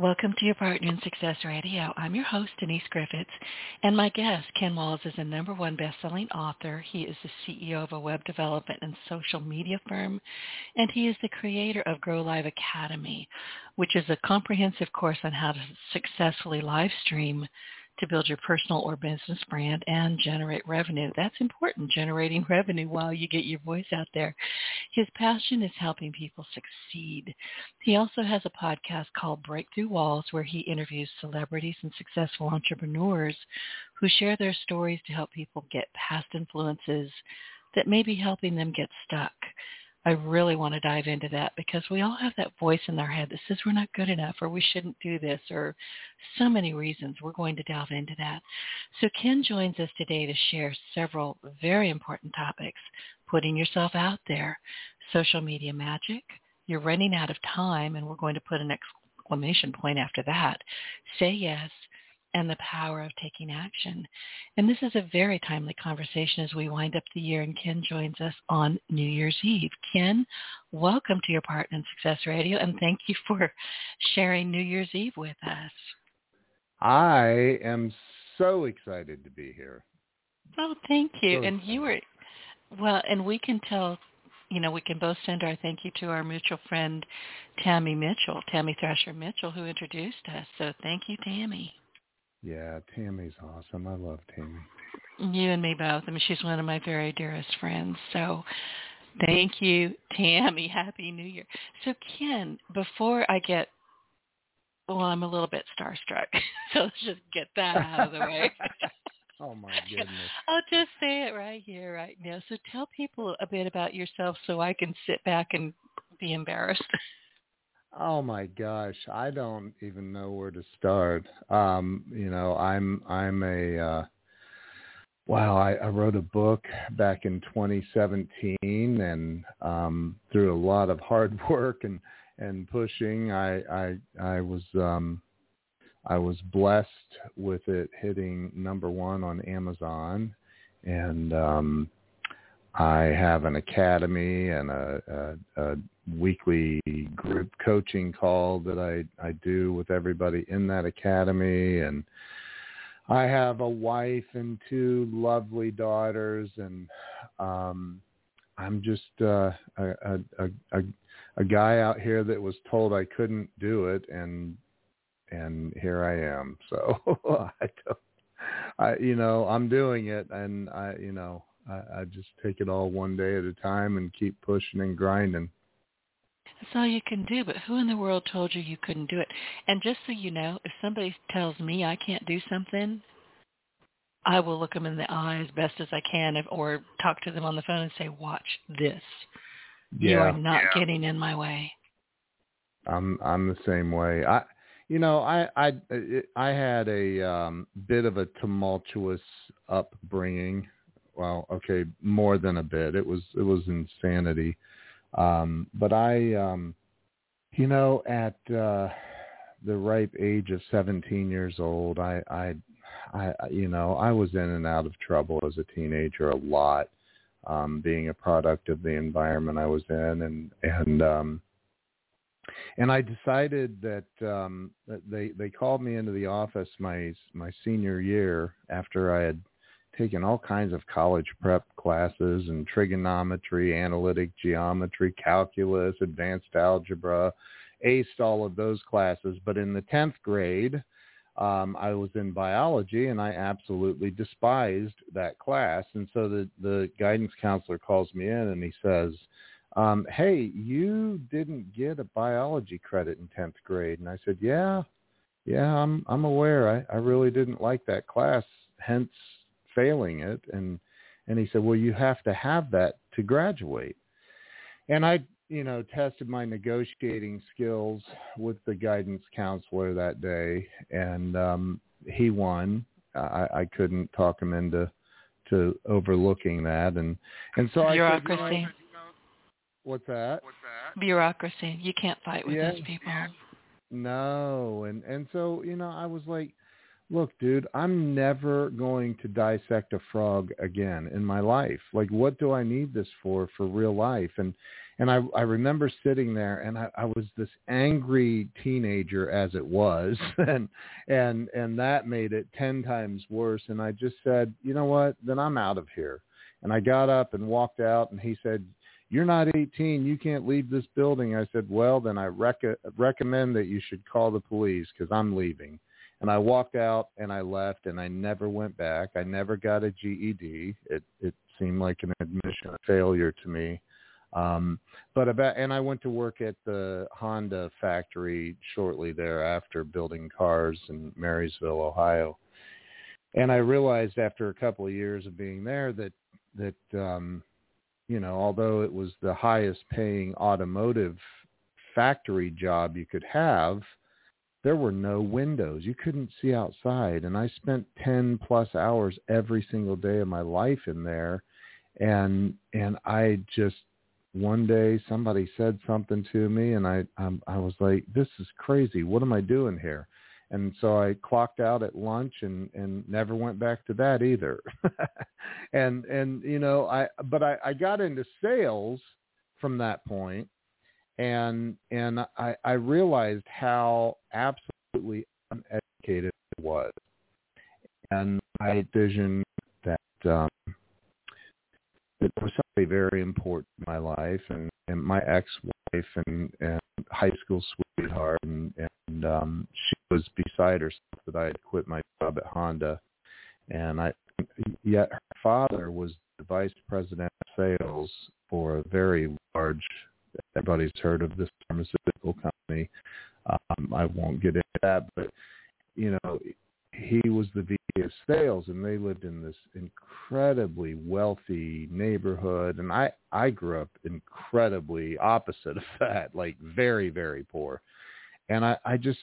Welcome to your Partner in Success Radio. I'm your host, Denise Griffitts, and my guest, Ken Walls, is a number one best-selling author. He is the CEO of a web development and social media firm, and he is the creator of Grow Live Academy, which is a comprehensive course on how to successfully live stream to build your personal or business brand and generate revenue. That's important, generating revenue while you get your voice out there. His passion is helping people succeed. He also has a podcast called Breakthrough Walls where he interviews celebrities and successful entrepreneurs who share their stories to help people get past influences that may be helping them get stuck. I really want to dive into that because we all have that voice in our head that says we're not good enough or we shouldn't do this or so many reasons. We're going to delve into that. So Ken joins us today to share several very important topics. Putting yourself out there, social media magic, you're running out of time and we're going to put an exclamation point after that. Say yes and the power of taking action. And this is a very timely conversation as we wind up the year and Ken joins us on New Year's Eve. Ken, welcome to your Partner in Success Radio and thank you for sharing New Year's Eve with us. I am so excited to be here. Oh, thank you. So and you were, well, and we can tell you know, we can both send our thank you to our mutual friend Tammy Mitchell, Tammy Thrasher Mitchell, who introduced us. So thank you, Tammy. Yeah, Tammy's awesome. I love Tammy. You and me both. I mean, she's one of my very dearest friends. So thank you, Tammy. Happy New Year. So Ken, before I get, well, I'm a little bit starstruck. so let's just get that out of the way. oh my goodness. I'll just say it right here, right now. So tell people a bit about yourself so I can sit back and be embarrassed. Oh my gosh, I don't even know where to start. Um, you know, I'm I'm a uh wow, I, I wrote a book back in 2017 and um through a lot of hard work and and pushing, I I I was um I was blessed with it hitting number 1 on Amazon and um I have an academy and a, a, a weekly group coaching call that I, I do with everybody in that academy. And I have a wife and two lovely daughters. And um, I'm just uh, a, a, a, a guy out here that was told I couldn't do it. And and here I am. So I don't, I, you know, I'm doing it and I, you know, I, I just take it all one day at a time and keep pushing and grinding. That's all you can do, but who in the world told you you couldn't do it? And just so you know, if somebody tells me I can't do something, I will look them in the eye as best as I can if, or talk to them on the phone and say, watch this. Yeah. You are not yeah. getting in my way. I'm I'm the same way. I you know, I I I had a um bit of a tumultuous upbringing well, okay, more than a bit. It was it was insanity. Um, but I, um, you know, at uh, the ripe age of 17 years old, I, I, I, you know, I was in and out of trouble as a teenager a lot, um, being a product of the environment I was in, and and um, and I decided that um, they they called me into the office my my senior year after I had taken all kinds of college prep classes and trigonometry, analytic geometry, calculus, advanced algebra, aced all of those classes. But in the 10th grade, um, I was in biology and I absolutely despised that class. And so the, the guidance counselor calls me in and he says, um, hey, you didn't get a biology credit in 10th grade. And I said, yeah, yeah, I'm, I'm aware. I, I really didn't like that class. Hence failing it and and he said well you have to have that to graduate and i you know tested my negotiating skills with the guidance counselor that day and um he won. I, I couldn't talk him into to overlooking that, and and so bureaucracy. I said, you know, what's that? Bureaucracy. You can't fight with Yeah. those people. No, and and so you know, I was like, look, dude, I'm never going to dissect a frog again in my life. Like, what do I need this for for real life? And and I I remember sitting there, and I, I was this angry teenager as it was, and and and that made it ten times worse. And I just said, you know what? Then I'm out of here. And I got up and walked out, and he said, you're not 18. You can't leave this building. I said, well, then I rec- recommend that you should call the police because I'm leaving. And I walked out and I left and I never went back. I never got a GED. It, it seemed like an admission of failure to me. Um, but about, and I went to work at the Honda factory shortly thereafter building cars in Marysville, Ohio. And I realized after a couple of years of being there that, that, um, you know, although it was the highest paying automotive factory job you could have, there were no windows. You couldn't see outside. And I spent 10 plus hours every single day of my life in there. And, and I just, one day somebody said something to me and I, um, I was like, this is crazy. What am I doing here? And so I clocked out at lunch and, and never went back to that either. and, and, you know, I, but I, I got into sales from that point and, and I, I realized how absolutely uneducated I was. And I visioned that, um, there was somebody very important in my life and, and my ex-wife and, and high school sweetheart and, and um, she was beside herself that I had quit my job at Honda, and I yet her father was the vice president of sales for a very large. Everybody's heard of this pharmaceutical company. Um, I won't get into that, but you know, he was the VP of sales, and they lived in this incredibly wealthy neighborhood, and I I grew up incredibly opposite of that, like very very poor, and I I just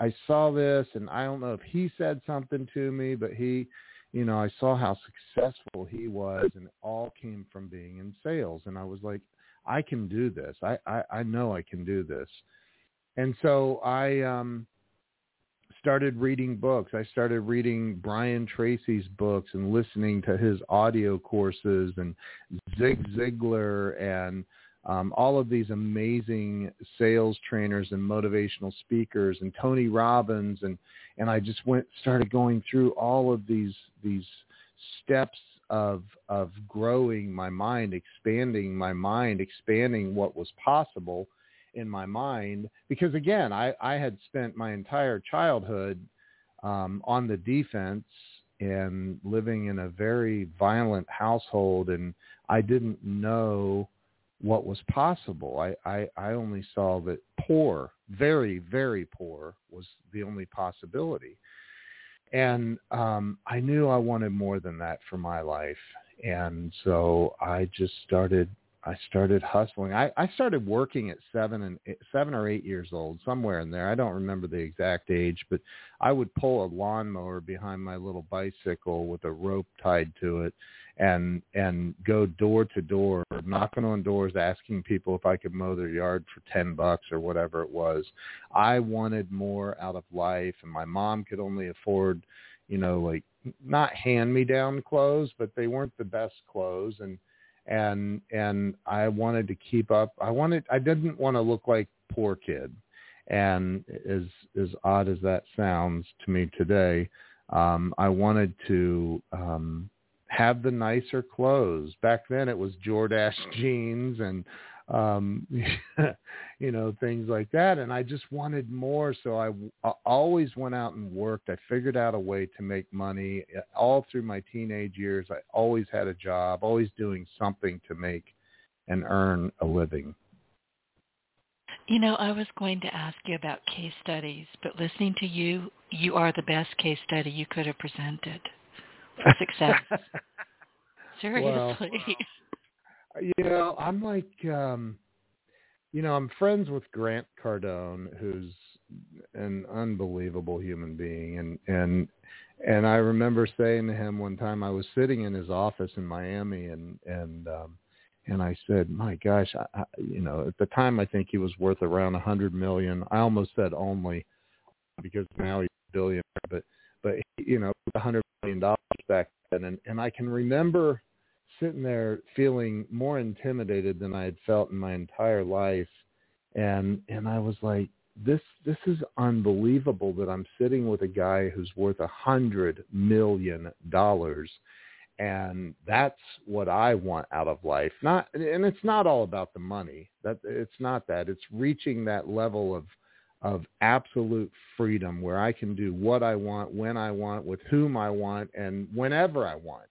I saw this, and I don't know if he said something to me, but he, you know, I saw how successful he was, and it all came from being in sales, and I was like, I can do this. I I, I know I can do this, and so I um started reading books. I started reading Brian Tracy's books and listening to his audio courses and Zig Ziglar and um, all of these amazing sales trainers and motivational speakers and Tony Robbins and and I just went started going through all of these these steps of of growing my mind, expanding my mind, expanding what was possible in my mind because again I, I had spent my entire childhood um, on the defense and living in a very violent household and I didn't know what was possible. I, I, I only saw that poor, very, very poor was the only possibility. And um, I knew I wanted more than that for my life. And so I just started I started hustling. I, I started working at seven and eh, seven or eight years old, somewhere in there. I don't remember the exact age, but I would pull a lawnmower behind my little bicycle with a rope tied to it, and and go door to door, knocking on doors, asking people if I could mow their yard for ten bucks or whatever it was. I wanted more out of life, and my mom could only afford, you know, like not hand me down clothes, but they weren't the best clothes, and and and I wanted to keep up. I wanted I didn't want to look like poor kid. And as as odd as that sounds to me today, um, I wanted to um, have the nicer clothes. Back then, it was Jordache jeans and um, you know things like that. And I just wanted more, so I, I always went out and worked. I figured out a way to make money all through my teenage years. I always had a job, always doing something to make and earn a living. You know, I was going to ask you about case studies, but listening to you, you are the best case study you could have presented for success. Seriously. Well, you know, I'm like, um, you know, I'm friends with Grant Cardone, who's an unbelievable human being, and and and I remember saying to him one time I was sitting in his office in Miami, and and um, and I said, "My gosh, I, I, you know, at the time I think he was worth around a hundred million. I almost said only because now he's a billionaire, but but you know, a hundred million dollars back then, and and I can remember sitting there feeling more intimidated than I had felt in my entire life, and and I was like, this this is unbelievable that I'm sitting with a guy who's worth a hundred million dollars and that's what I want out of life. Not, and it's not all about the money. That it's not that. It's reaching that level of of absolute freedom where I can do what I want, when I want, with whom I want, and whenever I want.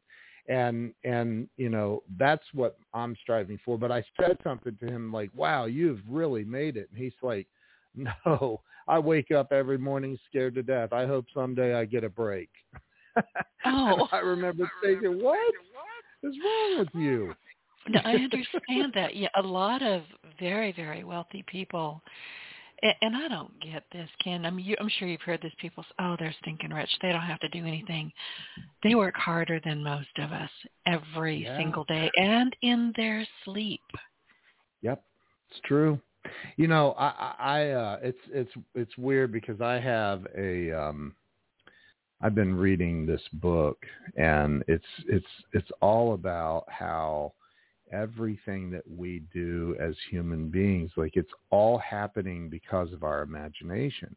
And and you know that's what I'm striving for. But I said something to him like, "Wow, you've really made it." And he's like, "No, I wake up every morning scared to death. I hope someday I get a break." Oh, I remember thinking, "What is wrong with you?" No, I understand that. Yeah, a lot of very, very wealthy people, and, and I don't get this, Ken. I mean, you, I'm sure you've heard this. People say, "Oh, they're stinking rich. They don't have to do anything." They work harder than most of us every Yeah. single day, and in their sleep. Yep, it's true. You know, I, I, I uh, it's it's it's weird because I have a um, I've been reading this book, and it's it's it's all about how everything that we do as human beings, like it's all happening because of our imagination.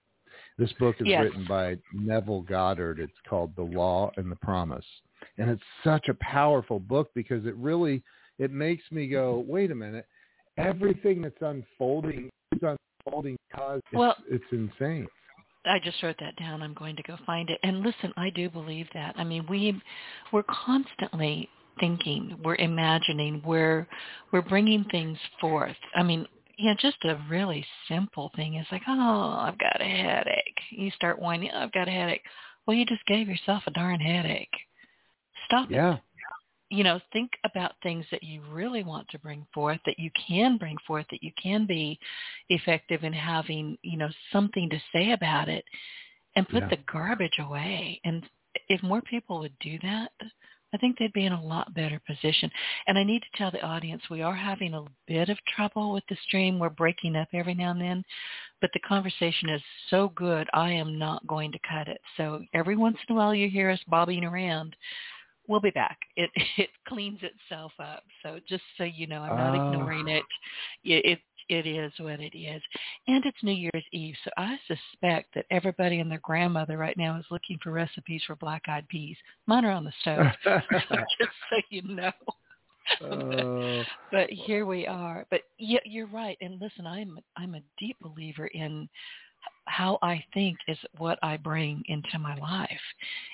This book is Yes. written by Neville Goddard. It's called The Law and the Promise. And it's such a powerful book because it really it makes me go, wait a minute, everything that's unfolding is unfolding because it's, Well- it's insane. I just wrote that down. I'm going to go find it. And listen, I do believe that. I mean, we we're constantly thinking, we're imagining, we're we're bringing things forth. I mean, you know, just a really simple thing is like, oh, I've got a headache. You start whining, oh, I've got a headache. Well, you just gave yourself a darn headache. Stop it Yeah. you know, think about things that you really want to bring forth, that you can bring forth, that you can be effective in having, you know, something to say about it and put Yeah. the garbage away. And if more people would do that, I think they'd be in a lot better position. And I need to tell the audience we are having a bit of trouble with the stream. We're breaking up every now and then, but the conversation is so good, I am not going to cut it. So every once in a while you hear us bobbing around we'll be back. It it cleans itself up. So just so you know, I'm not Oh. ignoring it. It it is what it is. And it's New Year's Eve, so I suspect that everybody and their grandmother right now is looking for recipes for black eyed peas. Mine are on the stove. just so you know. Oh. But here we are. But yeah, you're right. And listen, I'm I'm a deep believer in how I think is what I bring into my life.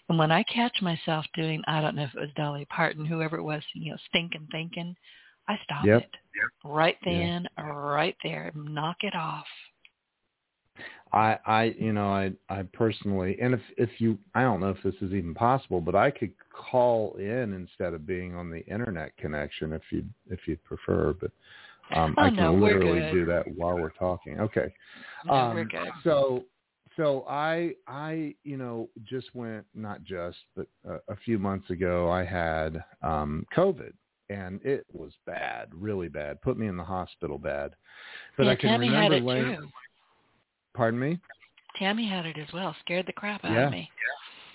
And when I catch myself doing, I don't know if it was Dolly Parton, whoever it was, you know, stinking thinking, I stop Yep. it right Yeah. then, right there, knock it off. I, I, you know, I, I personally, and if, if you, I don't know if this is even possible, but I could call in instead of being on the internet connection if you, if you'd prefer. But um, Oh, I can no, literally do that while we're talking. Okay. No, um, we're good. So, so I, I, you know, just went not just, but a, a few months ago, I had um, COVID, and it was bad, really bad. Put me in the hospital bad. But yeah, I can Tammy had remember it laying. too. Pardon me. Tammy had it as well. Scared the crap out Yeah. of me.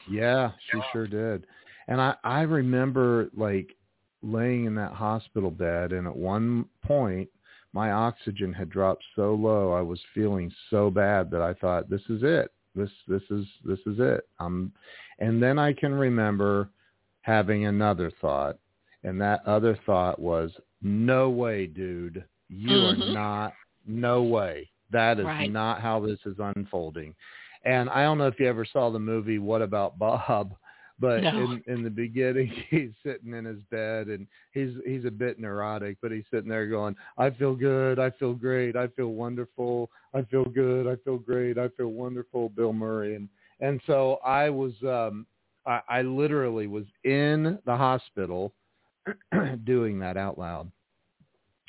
Yeah, she sure did. And I I remember like laying in that hospital bed and at one point my oxygen had dropped so low I was feeling so bad that I thought this is it. This this is this is it. Um and then I can remember having another thought and that other thought was no way dude. You Mhm. are not no way. That is Right. not how this is unfolding. And I don't know if you ever saw the movie What About Bob, but No. in in the beginning he's sitting in his bed and he's he's a bit neurotic, but he's sitting there going, "I feel good, I feel great, I feel wonderful, I feel good, I feel great, I feel wonderful." Bill Murray. And and so I was um I, I literally was in the hospital doing that out loud.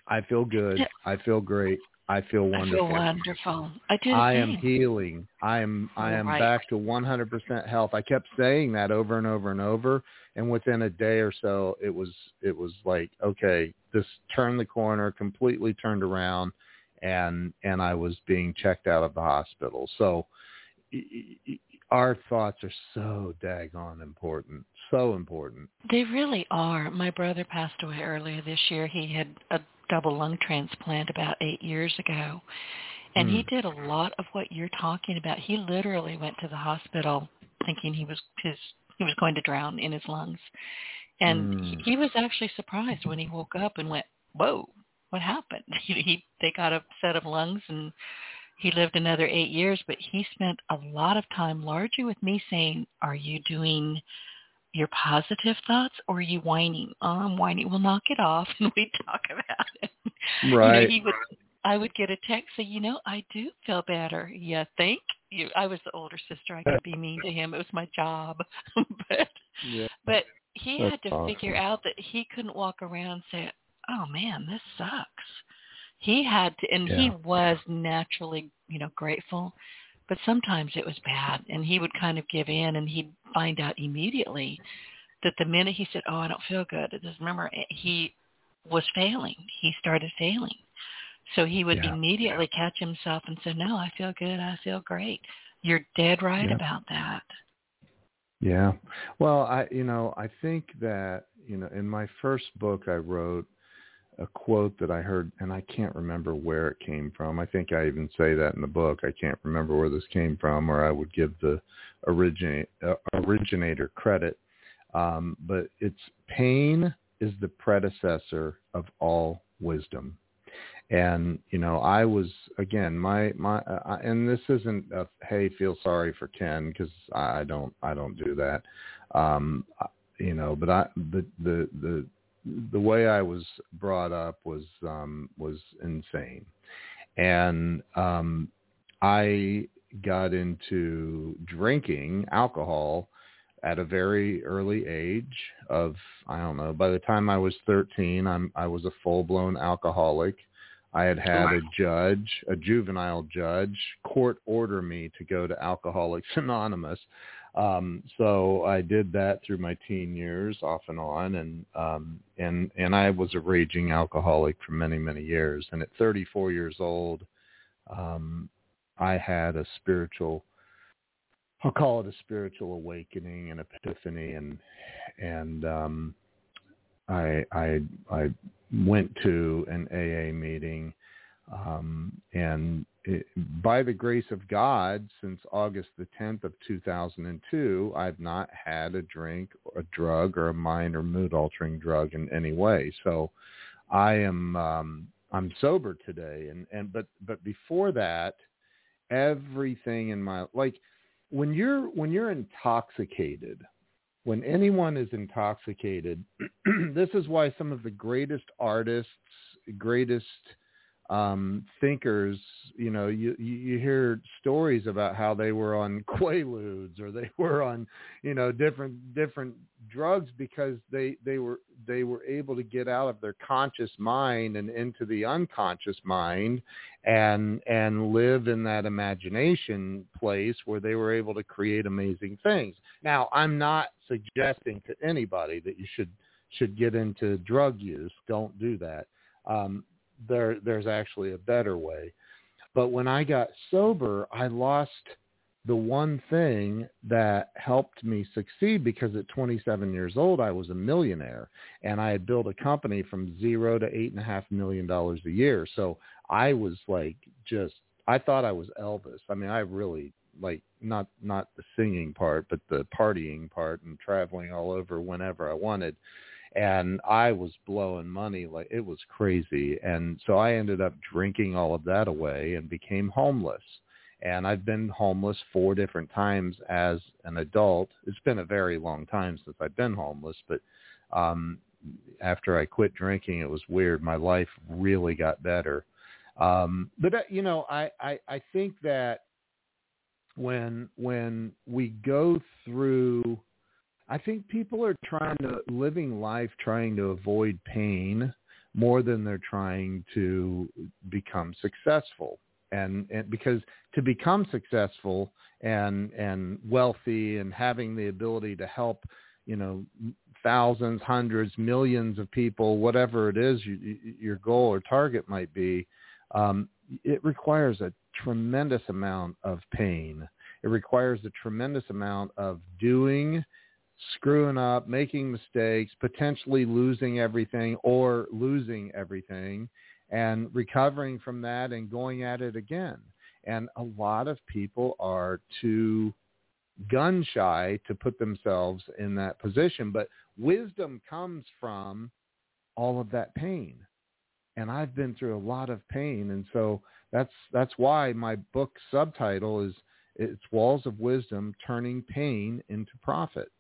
I feel good. I feel great. I feel wonderful. I feel wonderful. I do. I am healing. I am I am right. back to 100% health. I kept saying that over and over and over, and within a day or so, it was it was like okay, this turned the corner, completely turned around, and and I was being checked out of the hospital. So our thoughts are so daggone important, so important. They really are. My brother passed away earlier this year. He had a double lung transplant about eight years ago. And mm. he hmm. did a lot of what you're talking about. He literally went to the hospital thinking he was his he was going to drown in his lungs. And mm. he, he was actually surprised when he woke up and went, "Whoa, what happened?" He they got a set of lungs and he lived another 8 years, but he spent a lot of time largely with me saying, "Are you doing your positive thoughts or are you whining? Oh, I'm whining. We'll knock it off and we talk about it. Right. You know, he would, I would get a text saying, you know, I do feel better. You think? You, I was the older sister. I could be mean to him. It was my job. but, yeah. but he That's had to awesome. figure out that he couldn't walk around and say, oh man, this sucks. He had to, and yeah. he was naturally, you know, grateful but sometimes it was bad and he would kind of give in and he'd find out immediately that the minute he said oh i don't feel good just remember eh, he was failing he started failing so he would yeah. immediately catch himself and say no i feel good i feel great you're dead right yeah. about that yeah well i you know i think that you know in my first book i wrote a quote that I heard, and I can't remember where it came from. I think I even say that in the book. I can't remember where this came from, or I would give the uh, originator credit. Um, but it's pain is the predecessor of all wisdom. And you know, I was again my my, uh, and this isn't a hey feel sorry for Ken because I don't I don't do that. Um, you know, but I the the the the way I was brought up was um, was insane, and um, I got into drinking alcohol at a very early age of I don't know. By the time I was 13, I'm I was a full blown alcoholic. I had had a judge, a juvenile judge, court order me to go to Alcoholics Anonymous. Um, so I did that through my teen years, off and on, and um, and and I was a raging alcoholic for many many years. And at 34 years old, um, I had a spiritual, I'll call it a spiritual awakening and epiphany, and and um, I I I went to an AA meeting, um, and by the grace of God, since August the 10th of 2002, I've not had a drink, a drug, or a mind or mood altering drug in any way. So, I am um, I'm sober today, and and but but before that, everything in my like when you're when you're intoxicated, when anyone is intoxicated, this is why some of the greatest artists, greatest um, thinkers, you know, you, you hear stories about how they were on quaaludes or they were on, you know, different different drugs because they they were they were able to get out of their conscious mind and into the unconscious mind and and live in that imagination place where they were able to create amazing things. Now, I'm not suggesting to anybody that you should should get into drug use. Don't do that. Um, there there's actually a better way. But when I got sober, I lost the one thing that helped me succeed because at 27 years old I was a millionaire and I had built a company from zero to eight and a half million dollars a year. So I was like just I thought I was Elvis. I mean I really like not not the singing part but the partying part and traveling all over whenever I wanted and I was blowing money like it was crazy. And so I ended up drinking all of that away and became homeless. And I've been homeless four different times as an adult. It's been a very long time since I've been homeless, but um after I quit drinking, it was weird. My life really got better. Um but uh, you know, I I I think that when when we go through I think people are trying to living life trying to avoid pain more than they're trying to become successful. And, and because to become successful and and wealthy and having the ability to help, you know, thousands, hundreds, millions of people, whatever it is you, your goal or target might be, um, it requires a tremendous amount of pain. It requires a tremendous amount of doing screwing up, making mistakes, potentially losing everything or losing everything and recovering from that and going at it again. And a lot of people are too gun shy to put themselves in that position. But wisdom comes from all of that pain. And I've been through a lot of pain. And so that's that's why my book subtitle is it's Walls of Wisdom Turning Pain into Profit.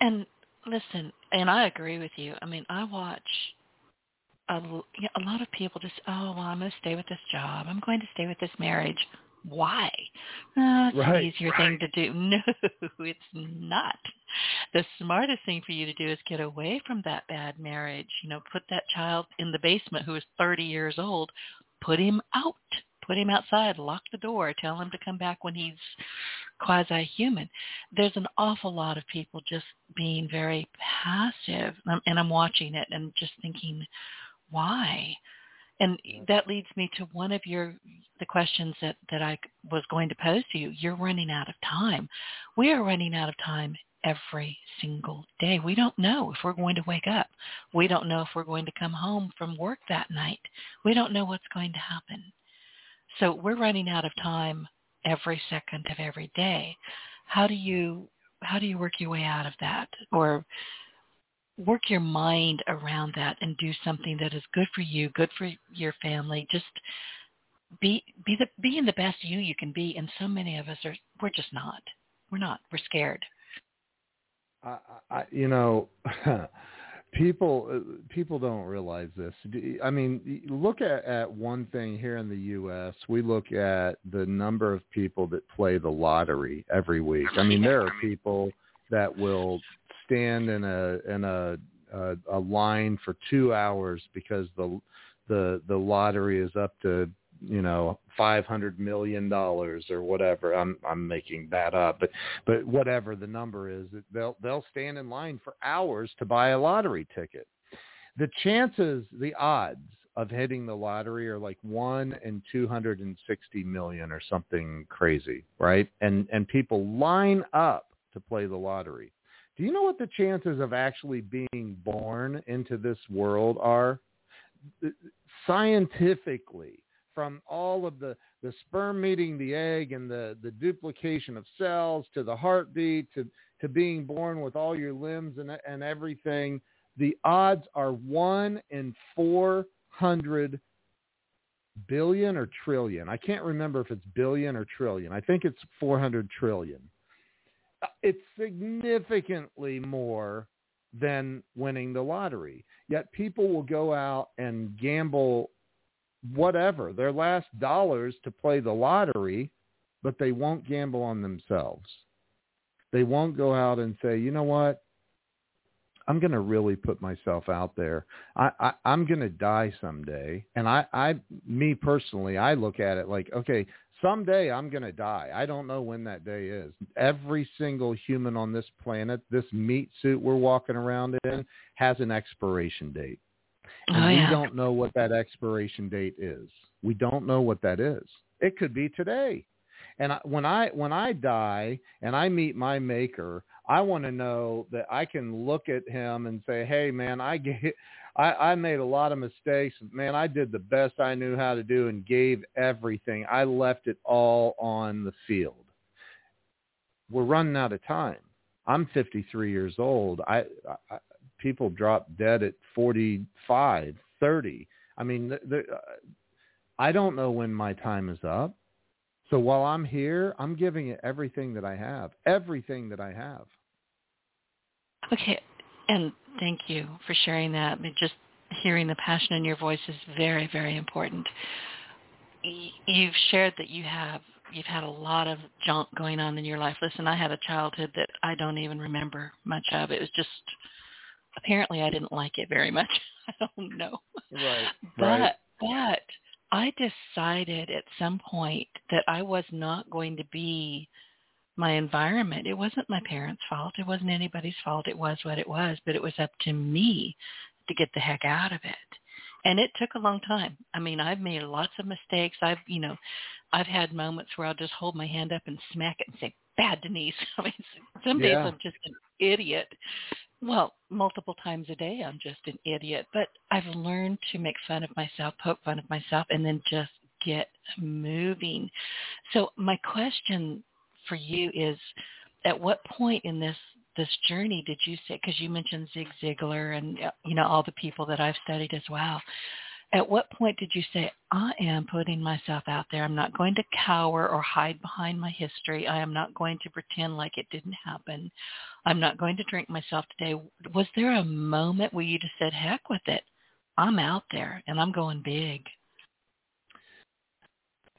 And listen, and I agree with you. I mean, I watch a, a lot of people just, oh, well, I'm going to stay with this job. I'm going to stay with this marriage. Why? Uh, it's right, an easier right. thing to do. No, it's not. The smartest thing for you to do is get away from that bad marriage. You know, put that child in the basement who is 30 years old. Put him out put him outside, lock the door, tell him to come back when he's quasi-human. There's an awful lot of people just being very passive, and I'm watching it and just thinking, why? And that leads me to one of your the questions that that I was going to pose to you. You're running out of time. We are running out of time every single day. We don't know if we're going to wake up. We don't know if we're going to come home from work that night. We don't know what's going to happen. So we're running out of time every second of every day. How do you how do you work your way out of that or work your mind around that and do something that is good for you, good for your family. Just be be the being the best you you can be. And so many of us are we're just not. We're not. We're scared. I, I you know, people uh, people don't realize this. I mean, look at at one thing here in the U.S. We look at the number of people that play the lottery every week. I mean, there are people that will stand in a in a a, a line for two hours because the the the lottery is up to you know five hundred million dollars or whatever. I'm i'm making that up but but whatever the number is they'll they'll stand in line for hours to buy a lottery ticket. The chances the odds of hitting the lottery are like one in 260 million or something crazy right? And and people line up to play the lottery. Do you know what the chances of actually being born into this world are? Scientifically from all of the, the sperm meeting the egg and the, the duplication of cells to the heartbeat to, to being born with all your limbs and, and everything, the odds are 1 in 400 billion or trillion. I can't remember if it's billion or trillion. I think it's 400 trillion. Uh, it's significantly more than winning the lottery. Yet people will go out and gamble whatever, their last dollars to play the lottery, but they won't gamble on themselves. They won't go out and say, you know what? I'm going to really put myself out there. I, I I'm going to die someday, and I I me personally, I look at it like, okay, someday I'm going to die. I don't know when that day is. Every single human on this planet, this meat suit we're walking around in, has an expiration date. And oh, yeah. we don't know what that expiration date is. We don't know what that is. It could be today. And I, when I when I die and I meet my maker, I want to know that I can look at him and say, "Hey, man, I get, I, I made a lot of mistakes. Man, I did the best I knew how to do and gave everything. I left it all on the field." We're running out of time. I'm 53 years old. I, I people drop dead at 45, 30. I mean, the, uh, I don't know when my time is up. So while I'm here, I'm giving it everything that I have, everything that I have. Okay, and thank you for sharing that. I mean, just hearing the passion in your voice is very, very important. You've shared that you have you've had a lot of junk going on in your life. Listen, I had a childhood that I don't even remember much of. It was just apparently I didn't like it very much. I don't know. Right. But right. but I decided at some point that I was not going to be my environment. It wasn't my parents' fault. It wasn't anybody's fault. It was what it was, but it was up to me to get the heck out of it. And it took a long time. I mean, I've made lots of mistakes. I've, you know, I've had moments where I'll just hold my hand up and smack it and say, bad Denise. I mean, some days Yeah. I'm just an idiot. Well, multiple times a day I'm just an idiot. But I've learned to make fun of myself, poke fun of myself, and then just get moving. So my question for you is, at what point in this this journey did you say? Because you mentioned Zig Ziglar and uh, you know all the people that I've studied as well. At what point did you say, I am putting myself out there. I'm not going to cower or hide behind my history. I am not going to pretend like it didn't happen. I'm not going to drink myself today. Was there a moment where you just said, heck with it? I'm out there and I'm going big.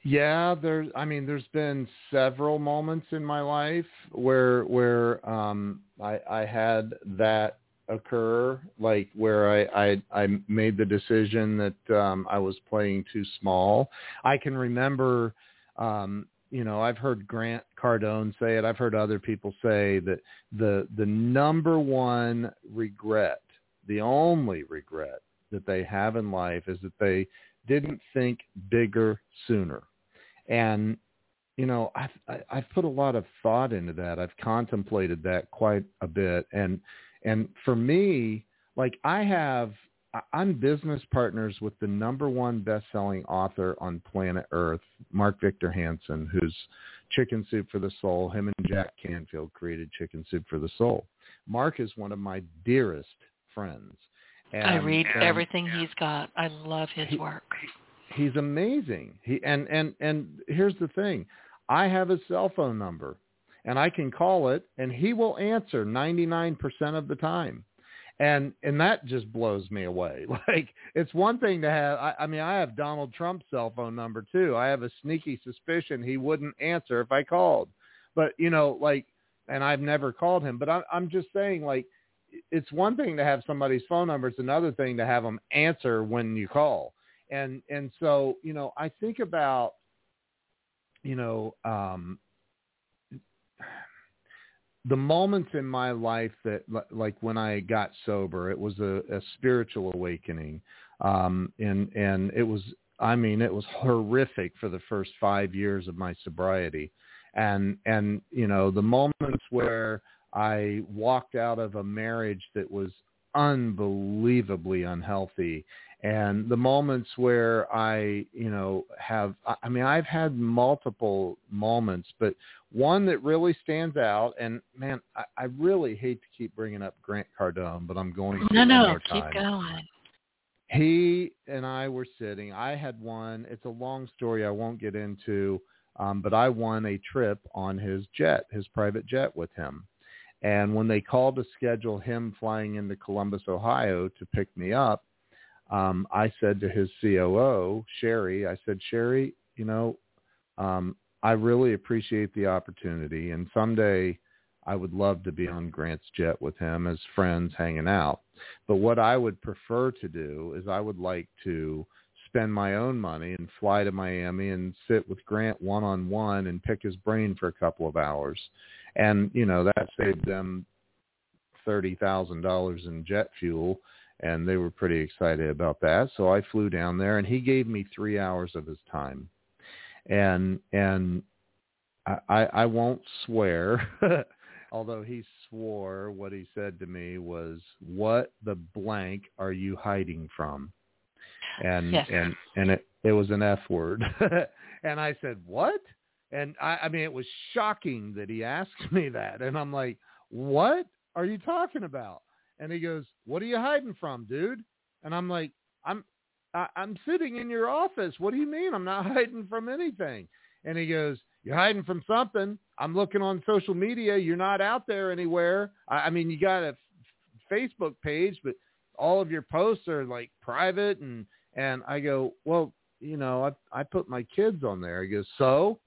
Yeah, there's I mean there's been several moments in my life where where um I I had that occur like where I I I made the decision that um I was playing too small. I can remember um you know, I've heard Grant Cardone say it. I've heard other people say that the the number one regret, the only regret that they have in life is that they didn't think bigger sooner. And you know, I've I've put a lot of thought into that. I've contemplated that quite a bit, and and for me, like I have, I'm business partners with the number one best-selling author on planet Earth, Mark Victor Hansen, who's Chicken Soup for the Soul. Him and Jack Canfield created Chicken Soup for the Soul. Mark is one of my dearest friends. And, I read and- everything he's got. I love his He- work. he's amazing. He and and and here's the thing. I have his cell phone number and I can call it and he will answer 99% of the time. And and that just blows me away. Like it's one thing to have I, I mean I have Donald Trump's cell phone number too. I have a sneaky suspicion he wouldn't answer if I called. But you know like and I've never called him, but I'm I'm just saying like it's one thing to have somebody's phone number. It's another thing to have them answer when you call and and so you know i think about you know um the moments in my life that like when i got sober it was a, a spiritual awakening. Um and and it was i mean it was horrific for the first 5 years of my sobriety. And and you know the moments where i walked out of a marriage that was unbelievably unhealthy and the moments where I, you know, have, I- mean, I've had multiple moments, but one that really stands out, and man, I, I really hate to keep bringing up Grant Cardone, but I'm going to No, no, keep time. going. He and I were sitting. I had won. It's a long story. I won't get into, um, but I won a trip on his jet, his private jet, with him. And when they called to schedule him flying into Columbus, Ohio, to pick me up, um, I said to his COO, Sherry, I said, Sherry, you know, um, I really appreciate the opportunity, and someday I would love to be on Grant's jet with him as friends hanging out. But what I would prefer to do is I would like to spend my own money and fly to Miami and sit with Grant one on one and pick his brain for a couple of hours. And, you know, that saved them thirty thousand dollars in jet fuel and they were pretty excited about that. So I flew down there and he gave me three hours of his time. And and I, I, won't swear although he swore what he said to me was what the blank are you hiding from and Yes. and and it it was an f word and i said what and i i mean it was shocking that he asked me that and i'm like what are you talking about and he goes what are you hiding from dude and i'm like i'm I, i'm sitting in your office what do you mean i'm not hiding from anything and he goes you're hiding from something. I'm looking on social media. You're not out there anywhere. I, I mean, you got a f- Facebook page, but all of your posts are like private. And, and I go, well, you know, I, I put my kids on there. He goes, so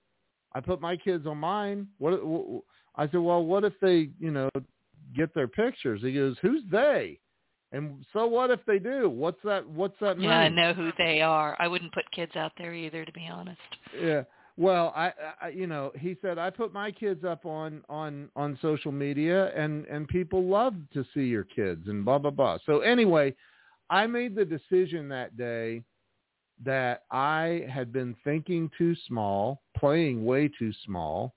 I put my kids on mine. What, what I said, well, what if they, you know, get their pictures? He goes, who's they? And so what if they do? What's that? What's that mean? Yeah, I know who they are. I wouldn't put kids out there either, to be honest. Yeah. Well, I, I, you know, he said I put my kids up on on on social media, and and people love to see your kids, and blah blah blah. So anyway, I made the decision that day that I had been thinking too small, playing way too small,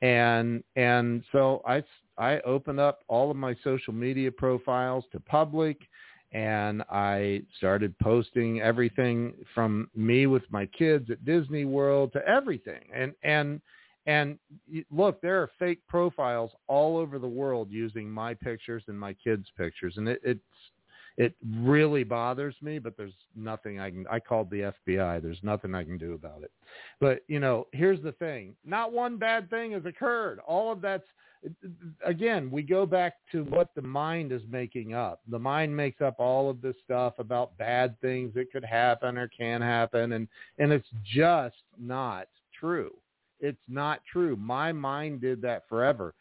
and and so I I opened up all of my social media profiles to public and I started posting everything from me with my kids at Disney World to everything. And and and look, there are fake profiles all over the world using my pictures and my kids' pictures, and it, it's it really bothers me. But there's nothing I can. I called the FBI. There's nothing I can do about it. But you know, here's the thing: not one bad thing has occurred. All of that's again, we go back to what the mind is making up. The mind makes up all of this stuff about bad things that could happen or can happen, and and it's just not true. It's not true. My mind did that forever.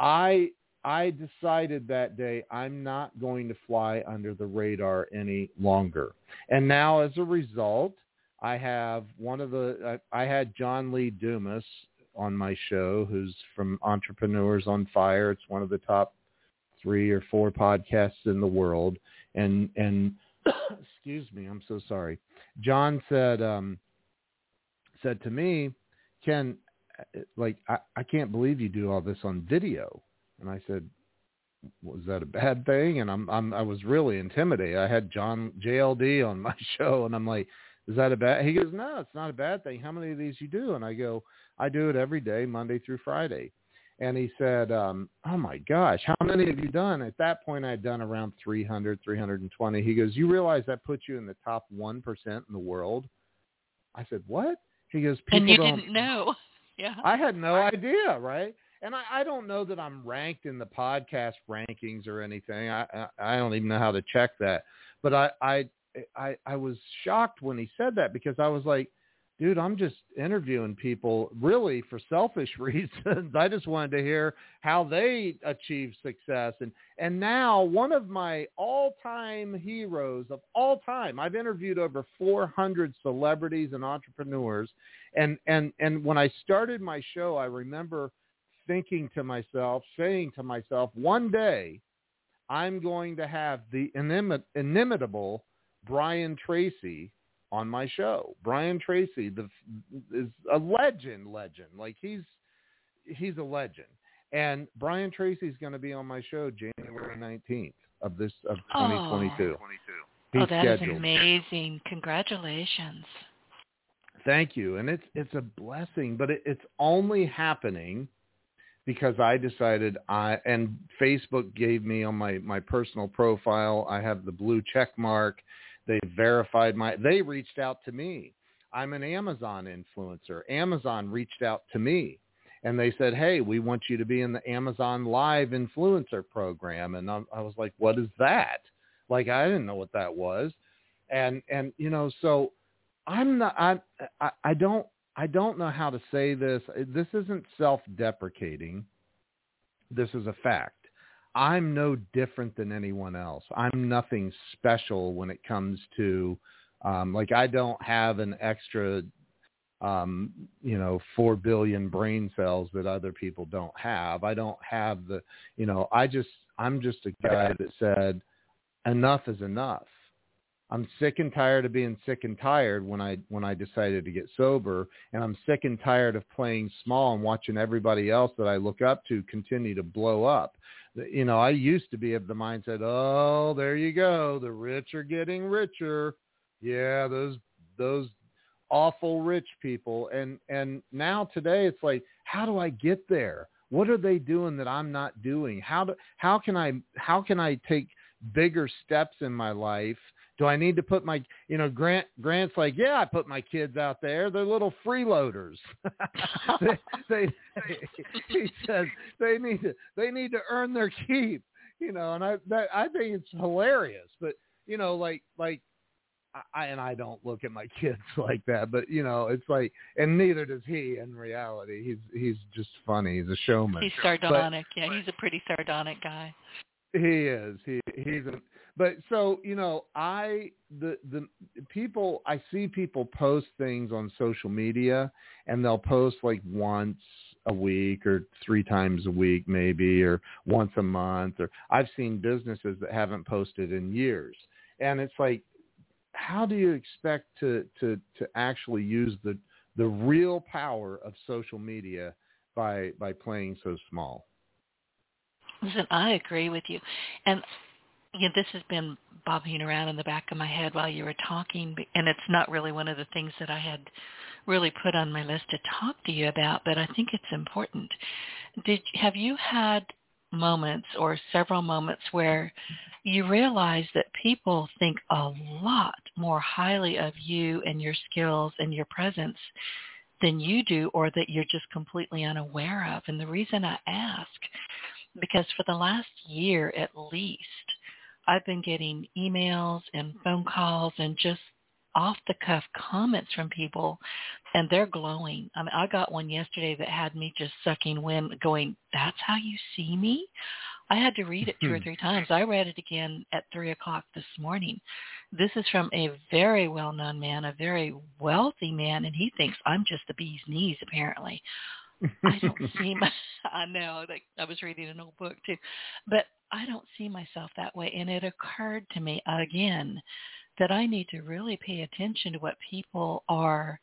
I I decided that day I'm not going to fly under the radar any longer. And now as a result, I have one of the I had John Lee Dumas on my show who's from Entrepreneurs on Fire. It's one of the top three or four podcasts in the world. And and excuse me, I'm so sorry. John said um, said to me, Ken, like I, I can't believe you do all this on video. And I said, was that a bad thing? And I'm, I'm I was really intimidated. I had John JLD on my show, and I'm like, is that a bad? He goes, no, it's not a bad thing. How many of these you do? And I go, I do it every day, Monday through Friday. And he said, um, oh my gosh, how many have you done? At that point, I had done around 300, 320. He goes, you realize that puts you in the top 1% in the world? I said, what? He goes, people and you don't, didn't know. Yeah. I had no idea, right? And I, I don't know that I'm ranked in the podcast rankings or anything. I, I, I don't even know how to check that. But I, I, I, I was shocked when he said that because I was like, dude, I'm just interviewing people really for selfish reasons. I just wanted to hear how they achieve success. And, and now one of my all-time heroes of all time, I've interviewed over 400 celebrities and entrepreneurs. And, and, and when I started my show, I remember thinking to myself, saying to myself, one day I'm going to have the inimitable Brian Tracy on my show. Brian Tracy the, is a legend, legend. Like he's he's a legend. And Brian Tracy is going to be on my show January 19th of this of 2022. Oh, oh that scheduled. is amazing. Congratulations. Thank you. And it's it's a blessing, but it, it's only happening because I decided I and Facebook gave me on my my personal profile I have the blue check mark they verified my, they reached out to me. I'm an Amazon influencer. Amazon reached out to me and they said, hey, we want you to be in the Amazon Live influencer program. And I, I was like, what is that? Like, I didn't know what that was. And, and, you know, so I'm not, I, I, I don't, I don't know how to say this. This isn't self-deprecating. This is a fact. I'm no different than anyone else. I'm nothing special when it comes to um, like I don't have an extra um, you know, four billion brain cells that other people don't have. I don't have the, you know, I just, I'm just a guy that said, enough is enough. I'm sick and tired of being sick and tired when I when I decided to get sober, and I'm sick and tired of playing small and watching everybody else that I look up to continue to blow up. You know, I used to be of the mindset, oh, there you go, the rich are getting richer. Yeah, those those awful rich people, and and now today it's like, how do I get there? What are they doing that I'm not doing? How do how can I how can I take bigger steps in my life do I need to put my, you know, Grant, Grant's like, yeah, I put my kids out there. They're little freeloaders. they, they, he says they need to, they need to earn their keep, you know, and I, that, I think it's hilarious, but you know, like, like, I, and I don't look at my kids like that, but you know, it's like, and neither does he in reality. He's, he's just funny. He's a showman. He's sardonic. But, yeah. He's a pretty sardonic guy. He is. He, he's a, but so you know, I the the people I see people post things on social media, and they'll post like once a week or three times a week maybe or once a month or I've seen businesses that haven't posted in years. And it's like how do you expect to to to actually use the the real power of social media by by playing so small? Listen, I agree with you. And know, this has been bobbing around in the back of my head while you were talking, and it's not really one of the things that I had really put on my list to talk to you about, but I think it's important. Did have you had moments or several moments where you realize that people think a lot more highly of you and your skills and your presence than you do or that you're just completely unaware of. And the reason I ask, because for the last year at least, I've been getting emails and phone calls and just off the cuff comments from people and they're glowing. I mean, I got one yesterday that had me just sucking wind going, that's how you see me? I had to read it two or hmm. three times. I read it again at three o'clock this morning. This is from a very well-known man, a very wealthy man, and he thinks I'm just the bee's knees, apparently. I don't see my, I know, like I was reading an old book too, but I don't see myself that way. And it occurred to me again that I need to really pay attention to what people are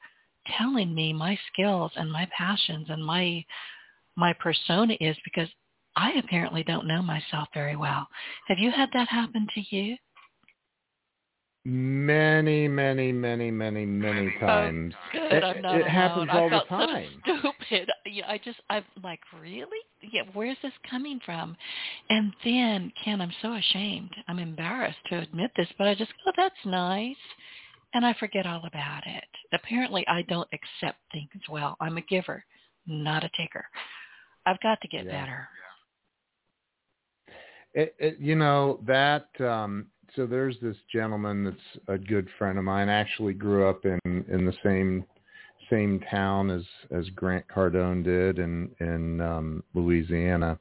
telling me my skills and my passions and my my persona is because I apparently don't know myself very well. Have you had that happen to you? Many, many, many, many, many times. Oh, good. It, it happens I all felt the time. So stupid. Yeah, I just, I'm like, really? Yeah, where's this coming from? And then, Ken, I'm so ashamed. I'm embarrassed to admit this, but I just go, that's nice. And I forget all about it. Apparently, I don't accept things well. I'm a giver, not a taker. I've got to get Yeah. better. It, it, you know that um so there's this gentleman that's a good friend of mine. Actually grew up in in the same same town as as Grant Cardone did in in um Louisiana.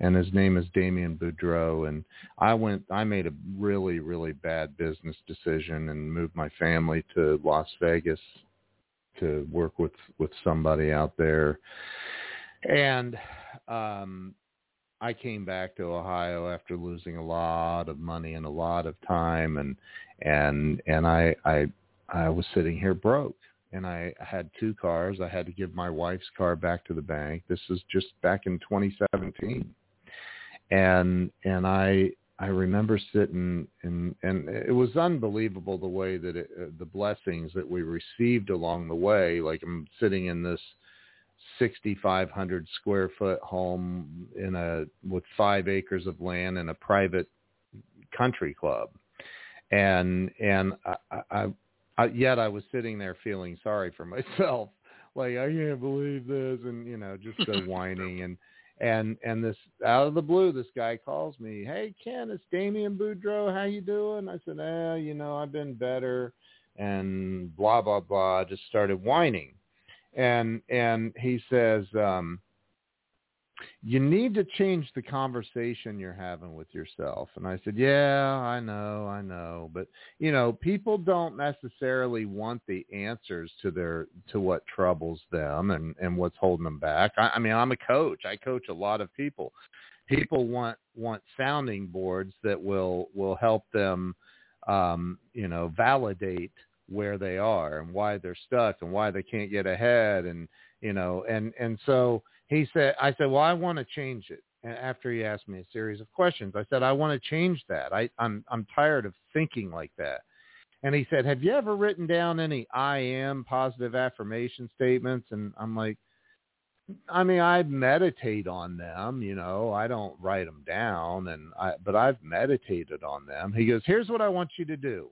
And his name is Damien Boudreau. And I went I made a really really bad business decision and moved my family to Las Vegas to work with with somebody out there. And um I came back to Ohio after losing a lot of money and a lot of time and and and I I I was sitting here broke and I had two cars. I had to give my wife's car back to the bank. This is just back in 2017. And and I I remember sitting and and it was unbelievable the way that it, the blessings that we received along the way. Like I'm sitting in this 6,500 square foot home in a with five acres of land in a private country club, and and I, I, I yet I was sitting there feeling sorry for myself, like I can't believe this, and you know just so whining and. And and this out of the blue, this guy calls me. Hey Ken, it's Damien Boudreau. How you doing? I said, eh, you know, I've been better, and blah blah blah. Just started whining, and and he says um you need to change the conversation you're having with yourself. And i said yeah i know i know but you know people don't necessarily want the answers to their to what troubles them and and what's holding them back. I, I mean i'm a coach. I coach a lot of people. People want want sounding boards that will will help them um you know validate where they are and why they're stuck and why they can't get ahead and you know and and so he said I said well I want to change it. And after he asked me a series of questions I said I want to change that. I I'm I'm tired of thinking like that. And he said have you ever written down any I am positive affirmation statements? And I'm like I mean, I meditate on them, you know, I don't write them down and I, but I've meditated on them. He goes, here's what I want you to do.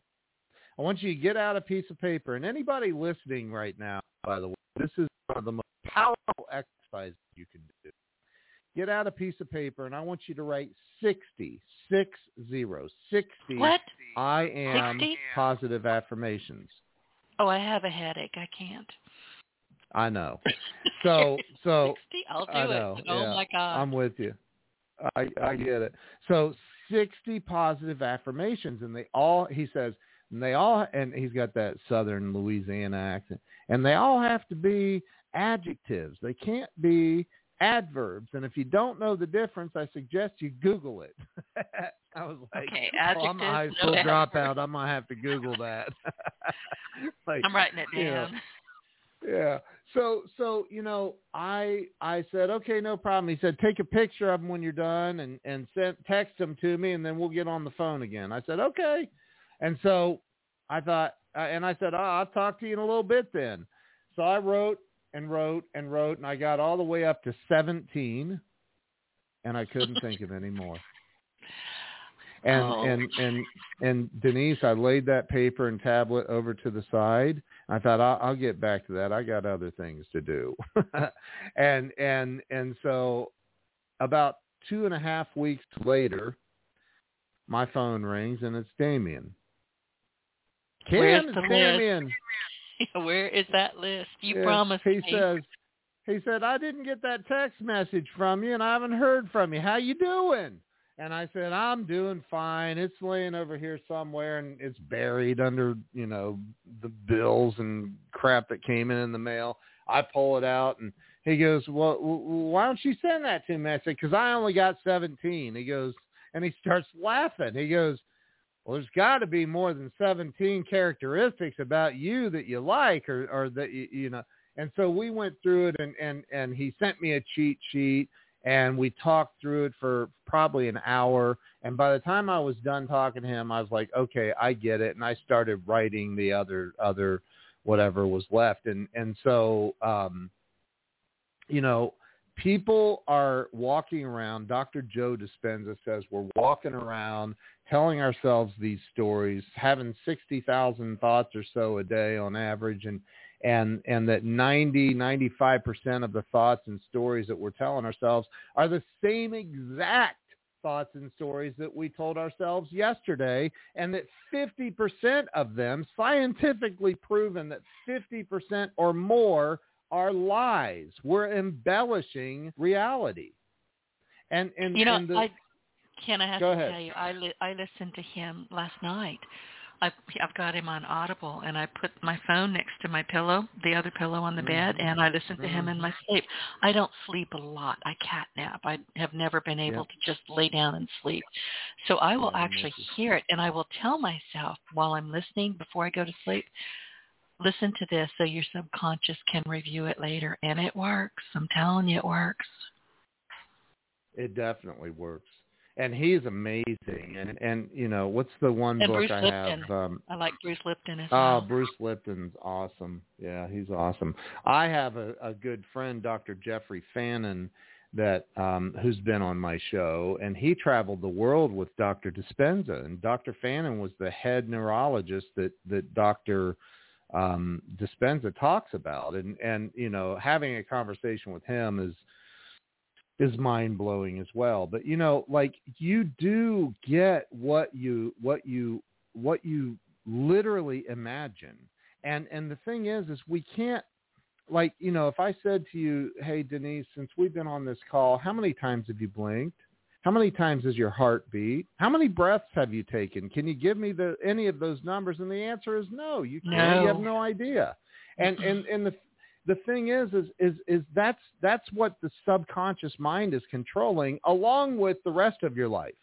I want you to get out a piece of paper and anybody listening right now, by the way, this is one of the most powerful exercises you can do. Get out a piece of paper and I want you to write 60, six zero, 60 What? I am 60? positive affirmations. Oh, I have a headache. I can't. I know. So, so 60? I'll do I it. know. Oh yeah. my God. I'm with you. I I get it. So 60 positive affirmations and they all he says and they all and he's got that southern Louisiana accent and they all have to be adjectives. They can't be adverbs. And if you don't know the difference, I suggest you Google it. I was like, okay, well, I'm a high school no dropout. I'm gonna have to Google that. like, I'm writing it down. Know, yeah. So so you know, I I said okay, no problem. He said take a picture of them when you're done and and send text them to me, and then we'll get on the phone again. I said okay, and so I thought, uh, and I said oh, I'll talk to you in a little bit then. So I wrote and wrote and wrote, and I got all the way up to 17, and I couldn't think of any more. And oh. and and and Denise, I laid that paper and tablet over to the side. I thought I'll, I'll get back to that. I got other things to do. and and and so about two and a half weeks later, my phone rings and it's Damien. It's the Damien. Where is that list? You Yes, promised he me. says he said I didn't get that text message from you and I haven't heard from you. How you doing? And I said I'm doing fine. It's laying over here somewhere and it's buried under, you know, the bills and crap that came in in the mail. I pull it out and he goes, "Well, why don't you send that to me?" I said, "Cuz I only got 17." He goes and he starts laughing. He goes, well, there's got to be more than 17 characteristics about you that you like or, or that you, you know. And so we went through it and, and, and he sent me a cheat sheet and we talked through it for probably an hour. And by the time I was done talking to him, I was like, okay, I get it. And I started writing the other, other, whatever was left. And, and so, um, you know, people are walking around. Dr. Joe Dispenza says we're walking around telling ourselves these stories, having 60,000 thoughts or so a day on average and and and that 90 95% of the thoughts and stories that we're telling ourselves are the same exact thoughts and stories that we told ourselves yesterday and that 50% of them scientifically proven that 50% or more are lies. We're embellishing reality. And and you know, and the, I Ken, I have to ahead. tell you, I li- I listened to him last night. I I've got him on Audible, and I put my phone next to my pillow, the other pillow on the bed, Mm-hmm. and I listen to him in my sleep. I don't sleep a lot. I cat nap. I have never been able Yep. to just lay down and sleep. So I will Yeah, actually hear it, and I will tell myself while I'm listening before I go to sleep. Listen to this so your subconscious can review it later, and it works. I'm telling you, it works. It definitely works. And he's amazing. And and you know, what's the one And book Bruce I Lipton. have? Um I like Bruce Lipton as Oh, well. Bruce Lipton's awesome. Yeah, he's awesome. I have a, a good friend, Dr. Jeffrey Fannin, that um, who's been on my show, and he traveled the world with Dr. Dispenza, and Dr. Fannin was the head neurologist that that Dr. Um, Dispenza talks about, and and you know, having a conversation with him is is mind blowing as well. But you know, like you do get what you what you what you literally imagine. And and the thing is is we can't like, you know, if I said to you, "Hey Denise, since we've been on this call, how many times have you blinked? How many times has your heart beat? How many breaths have you taken? Can you give me the any of those numbers?" And the answer is no. You can't. You have No. no idea. And and and the the thing is is is is that's that's what the subconscious mind is controlling along with the rest of your life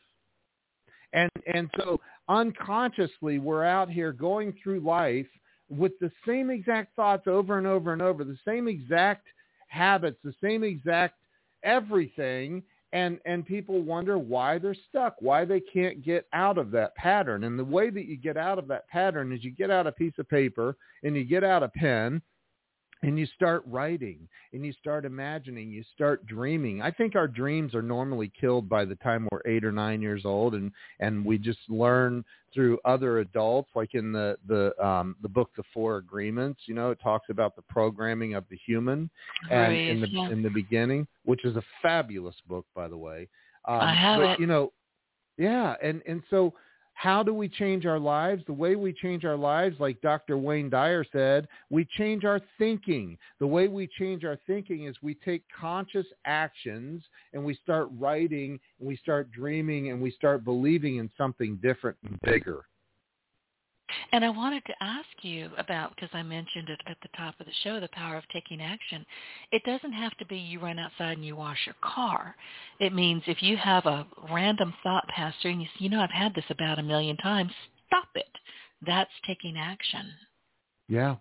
and and so unconsciously we're out here going through life with the same exact thoughts over and over and over the same exact habits the same exact everything and and people wonder why they're stuck why they can't get out of that pattern. And the way that you get out of that pattern is you get out a piece of paper and you get out a pen and you start writing and you start imagining you start dreaming i think our dreams are normally killed by the time we're eight or nine years old and and we just learn through other adults like in the the um the book the four agreements you know it talks about the programming of the human and Right, in the yeah. in the beginning which is a fabulous book by the way um I have but it. you know yeah and and so how do we change our lives? The way we change our lives, like Dr. Wayne Dyer said, we change our thinking. The way we change our thinking is we take conscious actions and we start writing and we start dreaming and we start believing in something different and bigger. And I wanted to ask you about, because I mentioned it at the top of the show, the power of taking action. It doesn't have to be you run outside and you wash your car. It means if you have a random thought pass through and you say, you know, I've had this about a million times, stop it. That's taking action. Yeah,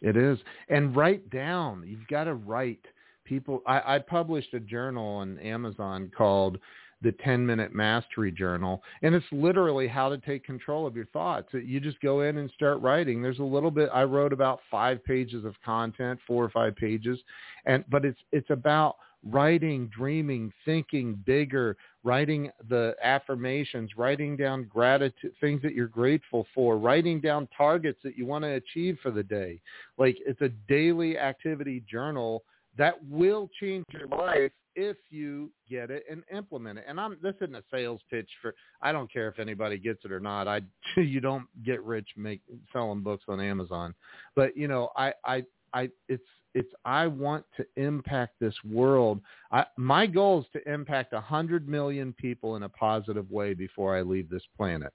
it is. And write down. You've got to write. People, I, I published a journal on Amazon called the 10 minute mastery journal. And it's literally how to take control of your thoughts. You just go in and start writing. There's a little bit i wrote about five pages of content four or five pages. And but it's it's about writing dreaming thinking bigger writing the affirmations writing down gratitude things that you're grateful for writing down targets that you want to achieve for the day. Like it's a daily activity journal that will change your life if you get it and implement it. And I'm this isn't a sales pitch for I don't care if anybody gets it or not. I you don't get rich make selling books on Amazon. But you know, I I I it's it's I want to impact this world. I, my goal is to impact a hundred million people in a positive way before I leave this planet.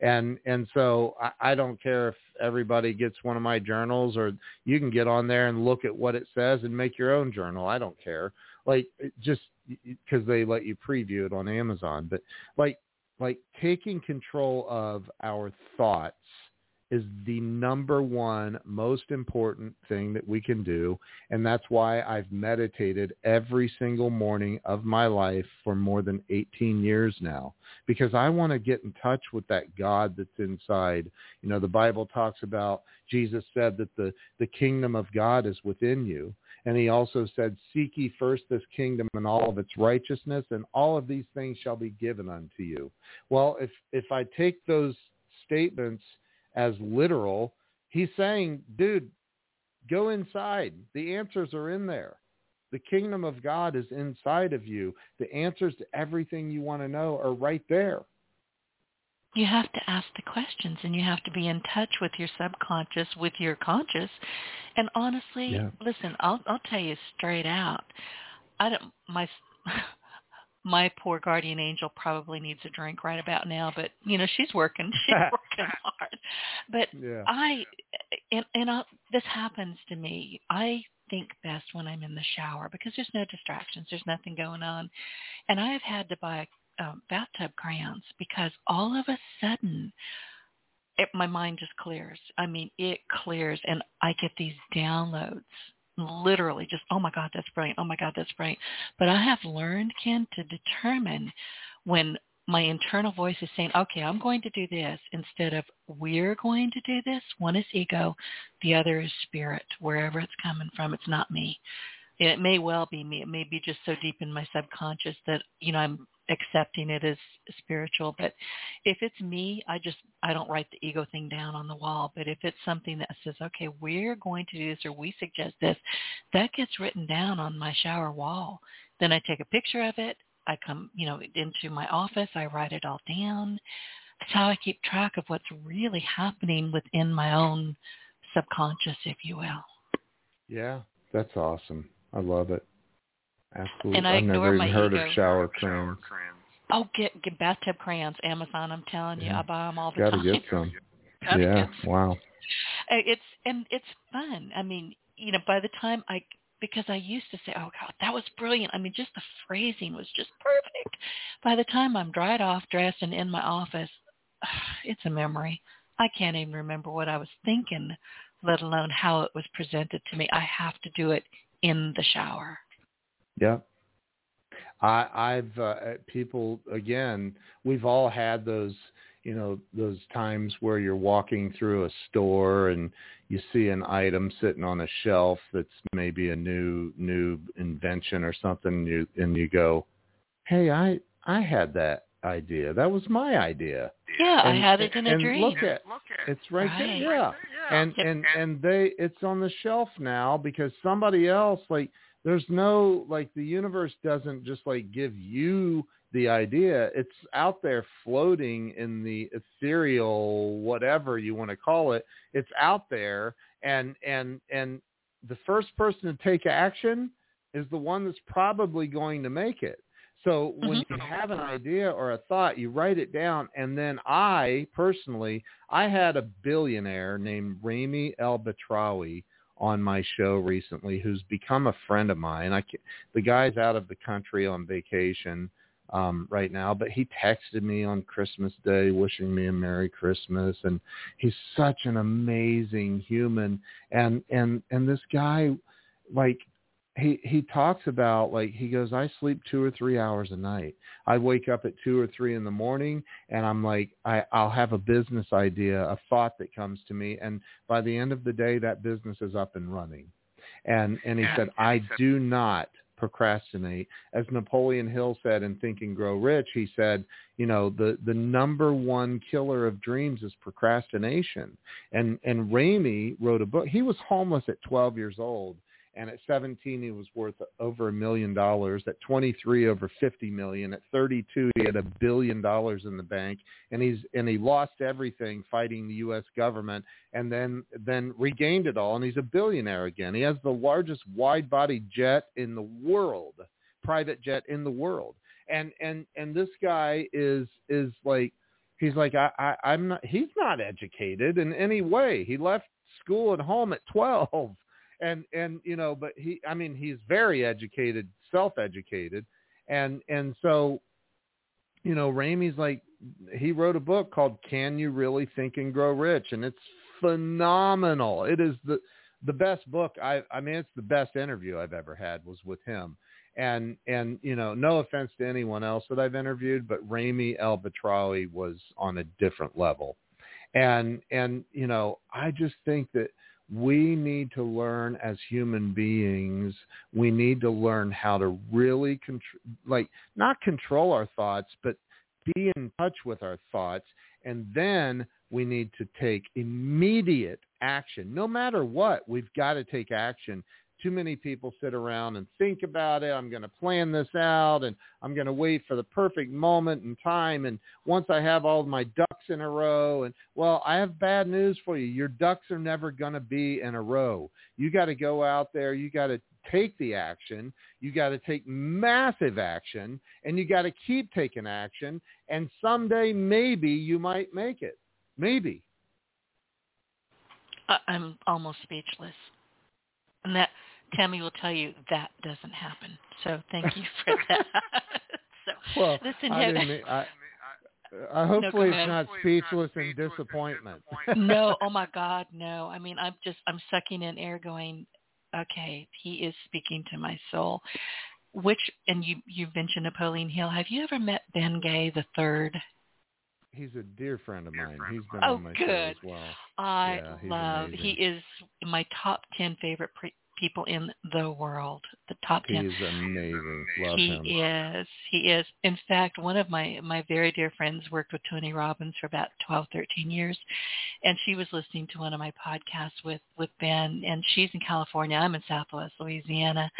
And and so I, I don't care if everybody gets one of my journals or you can get on there and look at what it says and make your own journal. I don't care like just because they let you preview it on Amazon, but like like taking control of our thoughts is the number one most important thing that we can do. And that's why I've meditated every single morning of my life for more than 18 years now, because I want to get in touch with that God that's inside. You know, the Bible talks about Jesus said that the, the kingdom of God is within you. And he also said, Seek ye first this kingdom and all of its righteousness, and all of these things shall be given unto you. Well, if, if I take those statements as literal, he's saying, dude, go inside. The answers are in there. The kingdom of God is inside of you. The answers to everything you want to know are right there you have to ask the questions and you have to be in touch with your subconscious with your conscious. And honestly yeah. listen i'll i'll tell you straight out i don't my my poor guardian angel probably needs a drink right about now but you know she's working. She's working hard. But yeah. i and and I, this happens to me. I think best when i'm in the shower because there's no distractions. There's nothing going on. And i've had to buy um, bathtub crayons because all of a sudden it, my mind just clears. I mean, it clears and I get these downloads literally just, oh my God, that's brilliant. Oh my God, that's brilliant. But I have learned, Ken, to determine when my internal voice is saying, okay, I'm going to do this instead of we're going to do this. One is ego. The other is spirit, wherever it's coming from. It's not me. It may well be me. It may be just so deep in my subconscious that, you know, I'm accepting it as spiritual. But if it's me, I just I don't write the ego thing down on the wall. But if it's something that says, okay, we're going to do this or we suggest this, that gets written down on my shower wall. Then I take a picture of it. I come, you know, into my office. I write it all down. That's how I keep track of what's really happening within my own subconscious, if you will. Yeah, that's awesome. I love it. Absolutely. And I I've never even heard ego. of shower crayons. Oh, get get bathtub crayons, Amazon. I'm telling you, yeah. I buy them all the Gotta time. get some. yeah. Wow. Uh, it's and it's fun. I mean, you know, by the time I because I used to say, "Oh God, that was brilliant." I mean, just the phrasing was just perfect. By the time I'm dried off, dressed, and in my office, it's a memory. I can't even remember what I was thinking, let alone how it was presented to me. I have to do it in the shower. Yeah. I, I've uh, people again. We've all had those, you know, those times where you're walking through a store and you see an item sitting on a shelf that's maybe a new new invention or something. And you and you go, "Hey, I I had that idea. That was my idea." Yeah, and, I had it in a and dream. Look at, it. it's right, right. there. Yeah, and and and they it's on the shelf now because somebody else like there's no like the universe doesn't just like give you the idea. It's out there floating in the ethereal, whatever you want to call it. It's out there, and and and the first person to take action is the one that's probably going to make it. So when mm-hmm. you have an idea or a thought, you write it down. And then I personally, I had a billionaire named Ramy El on my show recently who's become a friend of mine. I, the guy's out of the country on vacation um, right now, but he texted me on Christmas Day wishing me a Merry Christmas. And he's such an amazing human. And, and, and this guy, like he he talks about like he goes i sleep two or three hours a night. I wake up at two or three in the morning and i'm like i i'll have a business idea a thought that comes to me and by the end of the day that business is up and running. And and he said i do not procrastinate. As napoleon hill said in think and grow rich he said you know the the number one killer of dreams is procrastination. And and Ramy wrote a book. He was homeless at 12 years old and at 17 he was worth over a million dollars. At 23 over 50 million. At 32 he had a billion dollars in the bank. And he's and he lost everything fighting the US government and then then regained it all. And he's a billionaire again. He has the largest wide body jet in the world private jet in the world. And and and this guy is is like he's like I, I i'm not he's not educated in any way. He left school at home at 12 and and you know but he i mean he's very educated self-educated. And and so you know Ramy's like he wrote a book called Can You Really Think and Grow Rich? And it's phenomenal. It is the the best book i i mean it's the best interview i've ever had was with him. And and you know no offense to anyone else that i've interviewed but Ramy El Batrawi was on a different level. And and you know i just think that we need to learn as human beings we need to learn how to really control like not control our thoughts but be in touch with our thoughts. And then we need to take immediate action. No matter what we've got to take action too many people sit around and think about it. I'm going to plan this out and I'm going to wait for the perfect moment and time. And once I have all my ducks in a row and well, I have bad news for you. Your ducks are never going to be in a row. You got to go out there. You got to take the action. You got to take massive action and you got to keep taking action. And someday maybe you might make it. Maybe. I'm almost speechless. And that Tammy will tell you that doesn't happen. So thank you for that. so well, listen, I, didn't, I, uh, I hopefully no, it's not speechless and disappointment. no, oh my God, no. I mean, I'm just I'm sucking in air, going, okay, he is speaking to my soul. Which and you you mentioned Napoleon Hill. Have you ever met Ben Gay the third? He's a dear friend of mine. He's been oh, on my good. show oh, as well. I yeah, love. Amazing. He is my top ten favorite pre- people in the world. The top ten. He's amazing. Love he him. is. He is. In fact, one of my my very dear friends worked with Tony Robbins for about twelve, thirteen years, and she was listening to one of my podcasts with with Ben, and she's in California. I'm in Southwest Louisiana,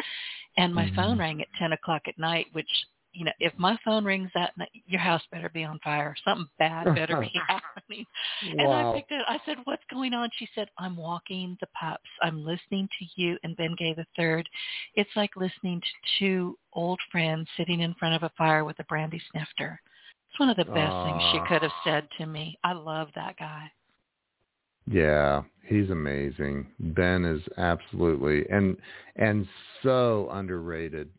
and my mm-hmm. phone rang at ten o'clock at night, which you know, if my phone rings that night, your house better be on fire. Something bad better be happening. And wow. I picked it. I said, "What's going on?" She said, "I'm walking the pups. I'm listening to you and Ben Gay the third. It's like listening to two old friends sitting in front of a fire with a brandy snifter. It's one of the best things she ah. could have said to me. I love that guy." Yeah, he's amazing. Ben is absolutely and and so underrated.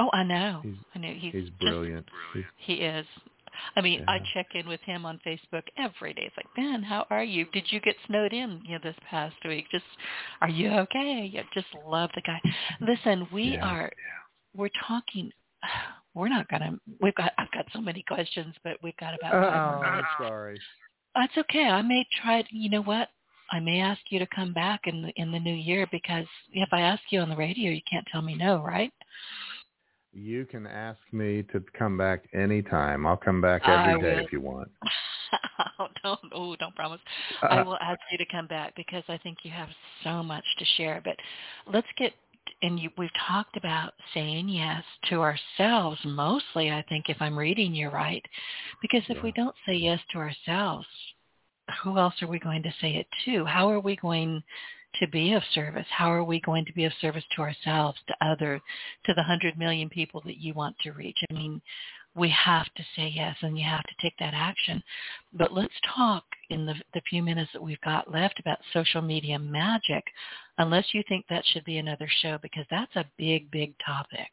Oh, I know. He's, I know. He's, he's brilliant. Just, he is. I mean, yeah. I check in with him on Facebook every day. It's like, Ben, how are you? Did you get snowed in you know, this past week? Just, are you okay? I just love the guy. Listen, we yeah. are, we're talking. We're not gonna. We've got. I've got so many questions, but we've got about. Oh, I'm sorry. That's okay. I may try. To, you know what? I may ask you to come back in the, in the new year because if I ask you on the radio, you can't tell me no, right? You can ask me to come back anytime. I'll come back every day if you want. don't oh, don't promise. Uh, I will ask you to come back because I think you have so much to share. But let's get and you, we've talked about saying yes to ourselves mostly, I think, if I'm reading you right. Because if Yeah. we don't say yes to ourselves, who else are we going to say it to? How are we going to be of service? How are we going to be of service to ourselves, to others, to the hundred million people that you want to reach? I mean, we have to say yes and you have to take that action. But let's talk in the, the few minutes that we've got left about social media magic, unless you think that should be another show because that's a big, big topic.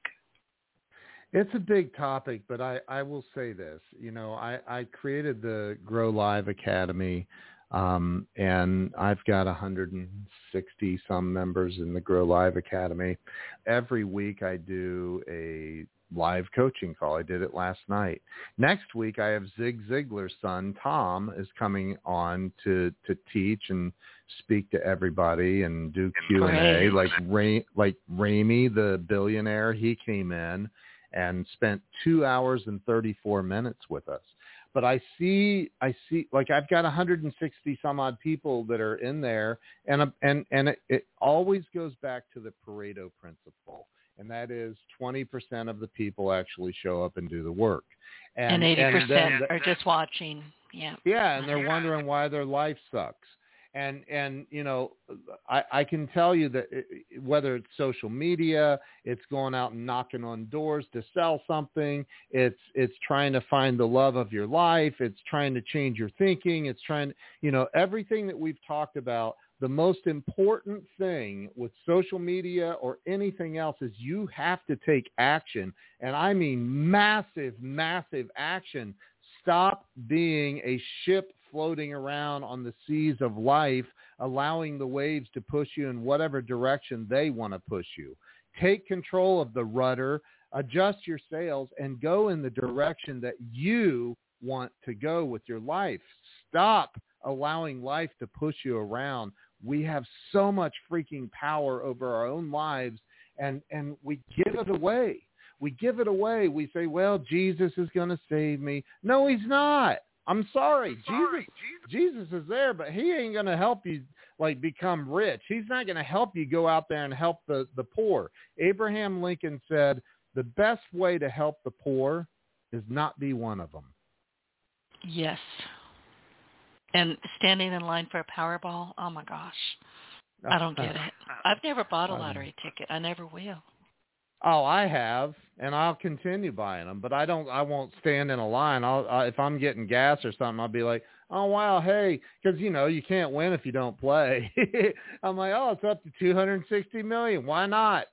It's a big topic, but I, I will say this. You know, I, I created the Grow Live Academy, um, and I've got 160 some members in the Grow Live Academy. Every week I do a live coaching call. I did it last night. Next week I have Zig Ziglar's son Tom is coming on to to teach and speak to everybody and do Q and A. Like Ray, like Ramy, the billionaire, he came in and spent two hours and 34 minutes with us. But I see, I see, like I've got 160 some odd people that are in there, and and and it, it always goes back to the Pareto principle, and that is 20% of the people actually show up and do the work, And, and 80% then the- are just watching. Yeah. yeah, and they're wondering why their life sucks. And and you know, I, I can tell you that it, whether it's social media, it's going out and knocking on doors to sell something, it's it's trying to find the love of your life, it's trying to change your thinking, it's trying, you know, everything that we've talked about. The most important thing with social media or anything else is you have to take action, and I mean massive, massive action stop being a ship floating around on the seas of life, allowing the waves to push you in whatever direction they want to push you. Take control of the rudder, adjust your sails, and go in the direction that you want to go with your life. Stop allowing life to push you around. We have so much freaking power over our own lives and, and we give it away. We give it away. We say, well, Jesus is going to save me. No, he's not. I'm sorry. Jesus, Jesus is there, but he ain't going to help you like become rich. He's not going to help you go out there and help the, the poor. Abraham Lincoln said, the best way to help the poor is not be one of them. Yes. And standing in line for a Powerball, oh my gosh. I don't get it. I've never bought a lottery ticket. I never will. Oh, I have, and I'll continue buying them, but I don't. I won't stand in a line. I'll I, if I'm getting gas or something, I'll be like, oh wow, hey, because you know you can't win if you don't play. I'm like, oh, it's up to 260 million. Why not?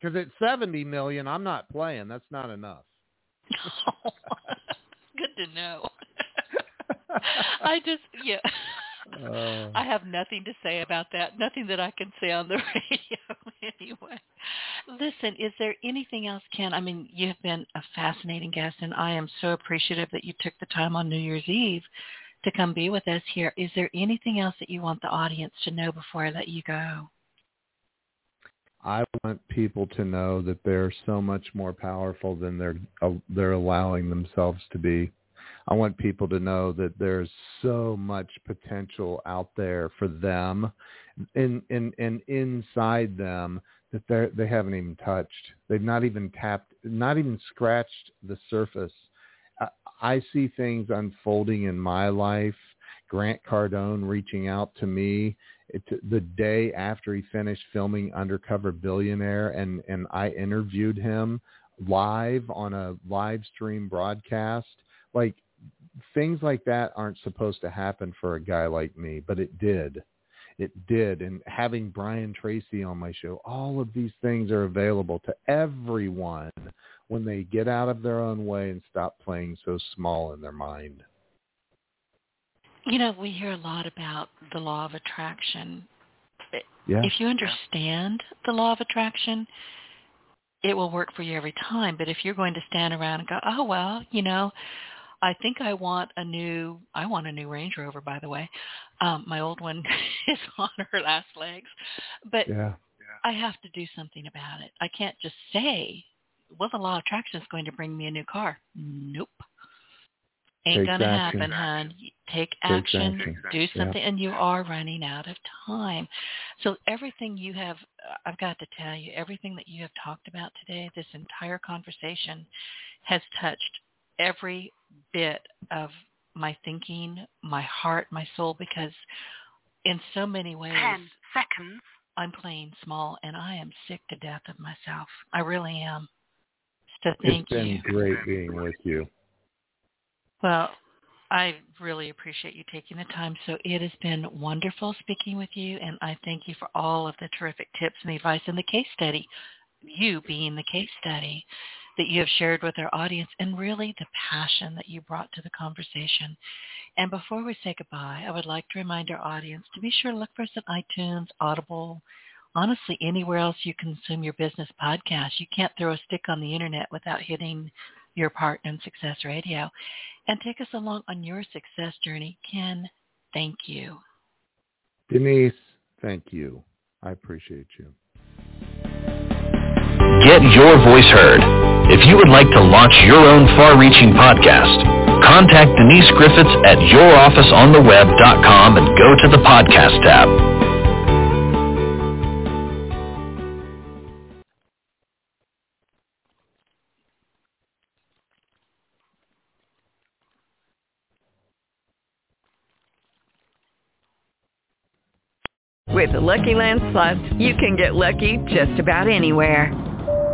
Because at 70 million, I'm not playing. That's not enough. Good to know. I just yeah. Uh, I have nothing to say about that. Nothing that I can say on the radio anyway. Listen, is there anything else, Ken? I mean, you have been a fascinating guest, and I am so appreciative that you took the time on New Year's Eve to come be with us here. Is there anything else that you want the audience to know before I let you go? I want people to know that they're so much more powerful than they're uh, they're allowing themselves to be. I want people to know that there's so much potential out there for them, in in and inside them that they they haven't even touched. They've not even tapped, not even scratched the surface. I, I see things unfolding in my life. Grant Cardone reaching out to me it, the day after he finished filming Undercover Billionaire, and and I interviewed him live on a live stream broadcast. Like things like that aren't supposed to happen for a guy like me, but it did. It did. And having Brian Tracy on my show, all of these things are available to everyone when they get out of their own way and stop playing so small in their mind. You know, we hear a lot about the law of attraction. Yeah. If you understand the law of attraction, it will work for you every time. But if you're going to stand around and go, oh, well, you know, I think I want a new, I want a new Range Rover, by the way. Um, my old one is on her last legs. But Yeah. I have to do something about it. I can't just say, well, the law of attraction is going to bring me a new car. Nope. Ain't Take to action. happen, hon. take action, action. do something, yeah. and you are running out of time. So everything you have, I've got to tell you, everything that you have talked about today, this entire conversation has touched every bit of my thinking, my heart, my soul, because in so many ways, ten seconds. I'm playing small, and I am sick to death of myself. I really am. So thank you. it's been you. great being with you. Well, I really appreciate you taking the time. So it has been wonderful speaking with you, and I thank you for all of the terrific tips and advice in the case study, you being the case study that you have shared with our audience, and really the passion that you brought to the conversation. And before we say goodbye, I would like to remind our audience to be sure to look for us on iTunes, Audible, honestly anywhere else you consume your business podcast. You can't throw a stick on the internet without hitting your part in Success Radio. And take us along on your success journey. Ken, thank you. Denise, thank you. I appreciate you. Get your voice heard. If you would like to launch your own far-reaching podcast, contact Denise Griffitts at yourofficeontheweb.com and go to the podcast tab. With the Lucky Land Slots, you can get lucky just about anywhere.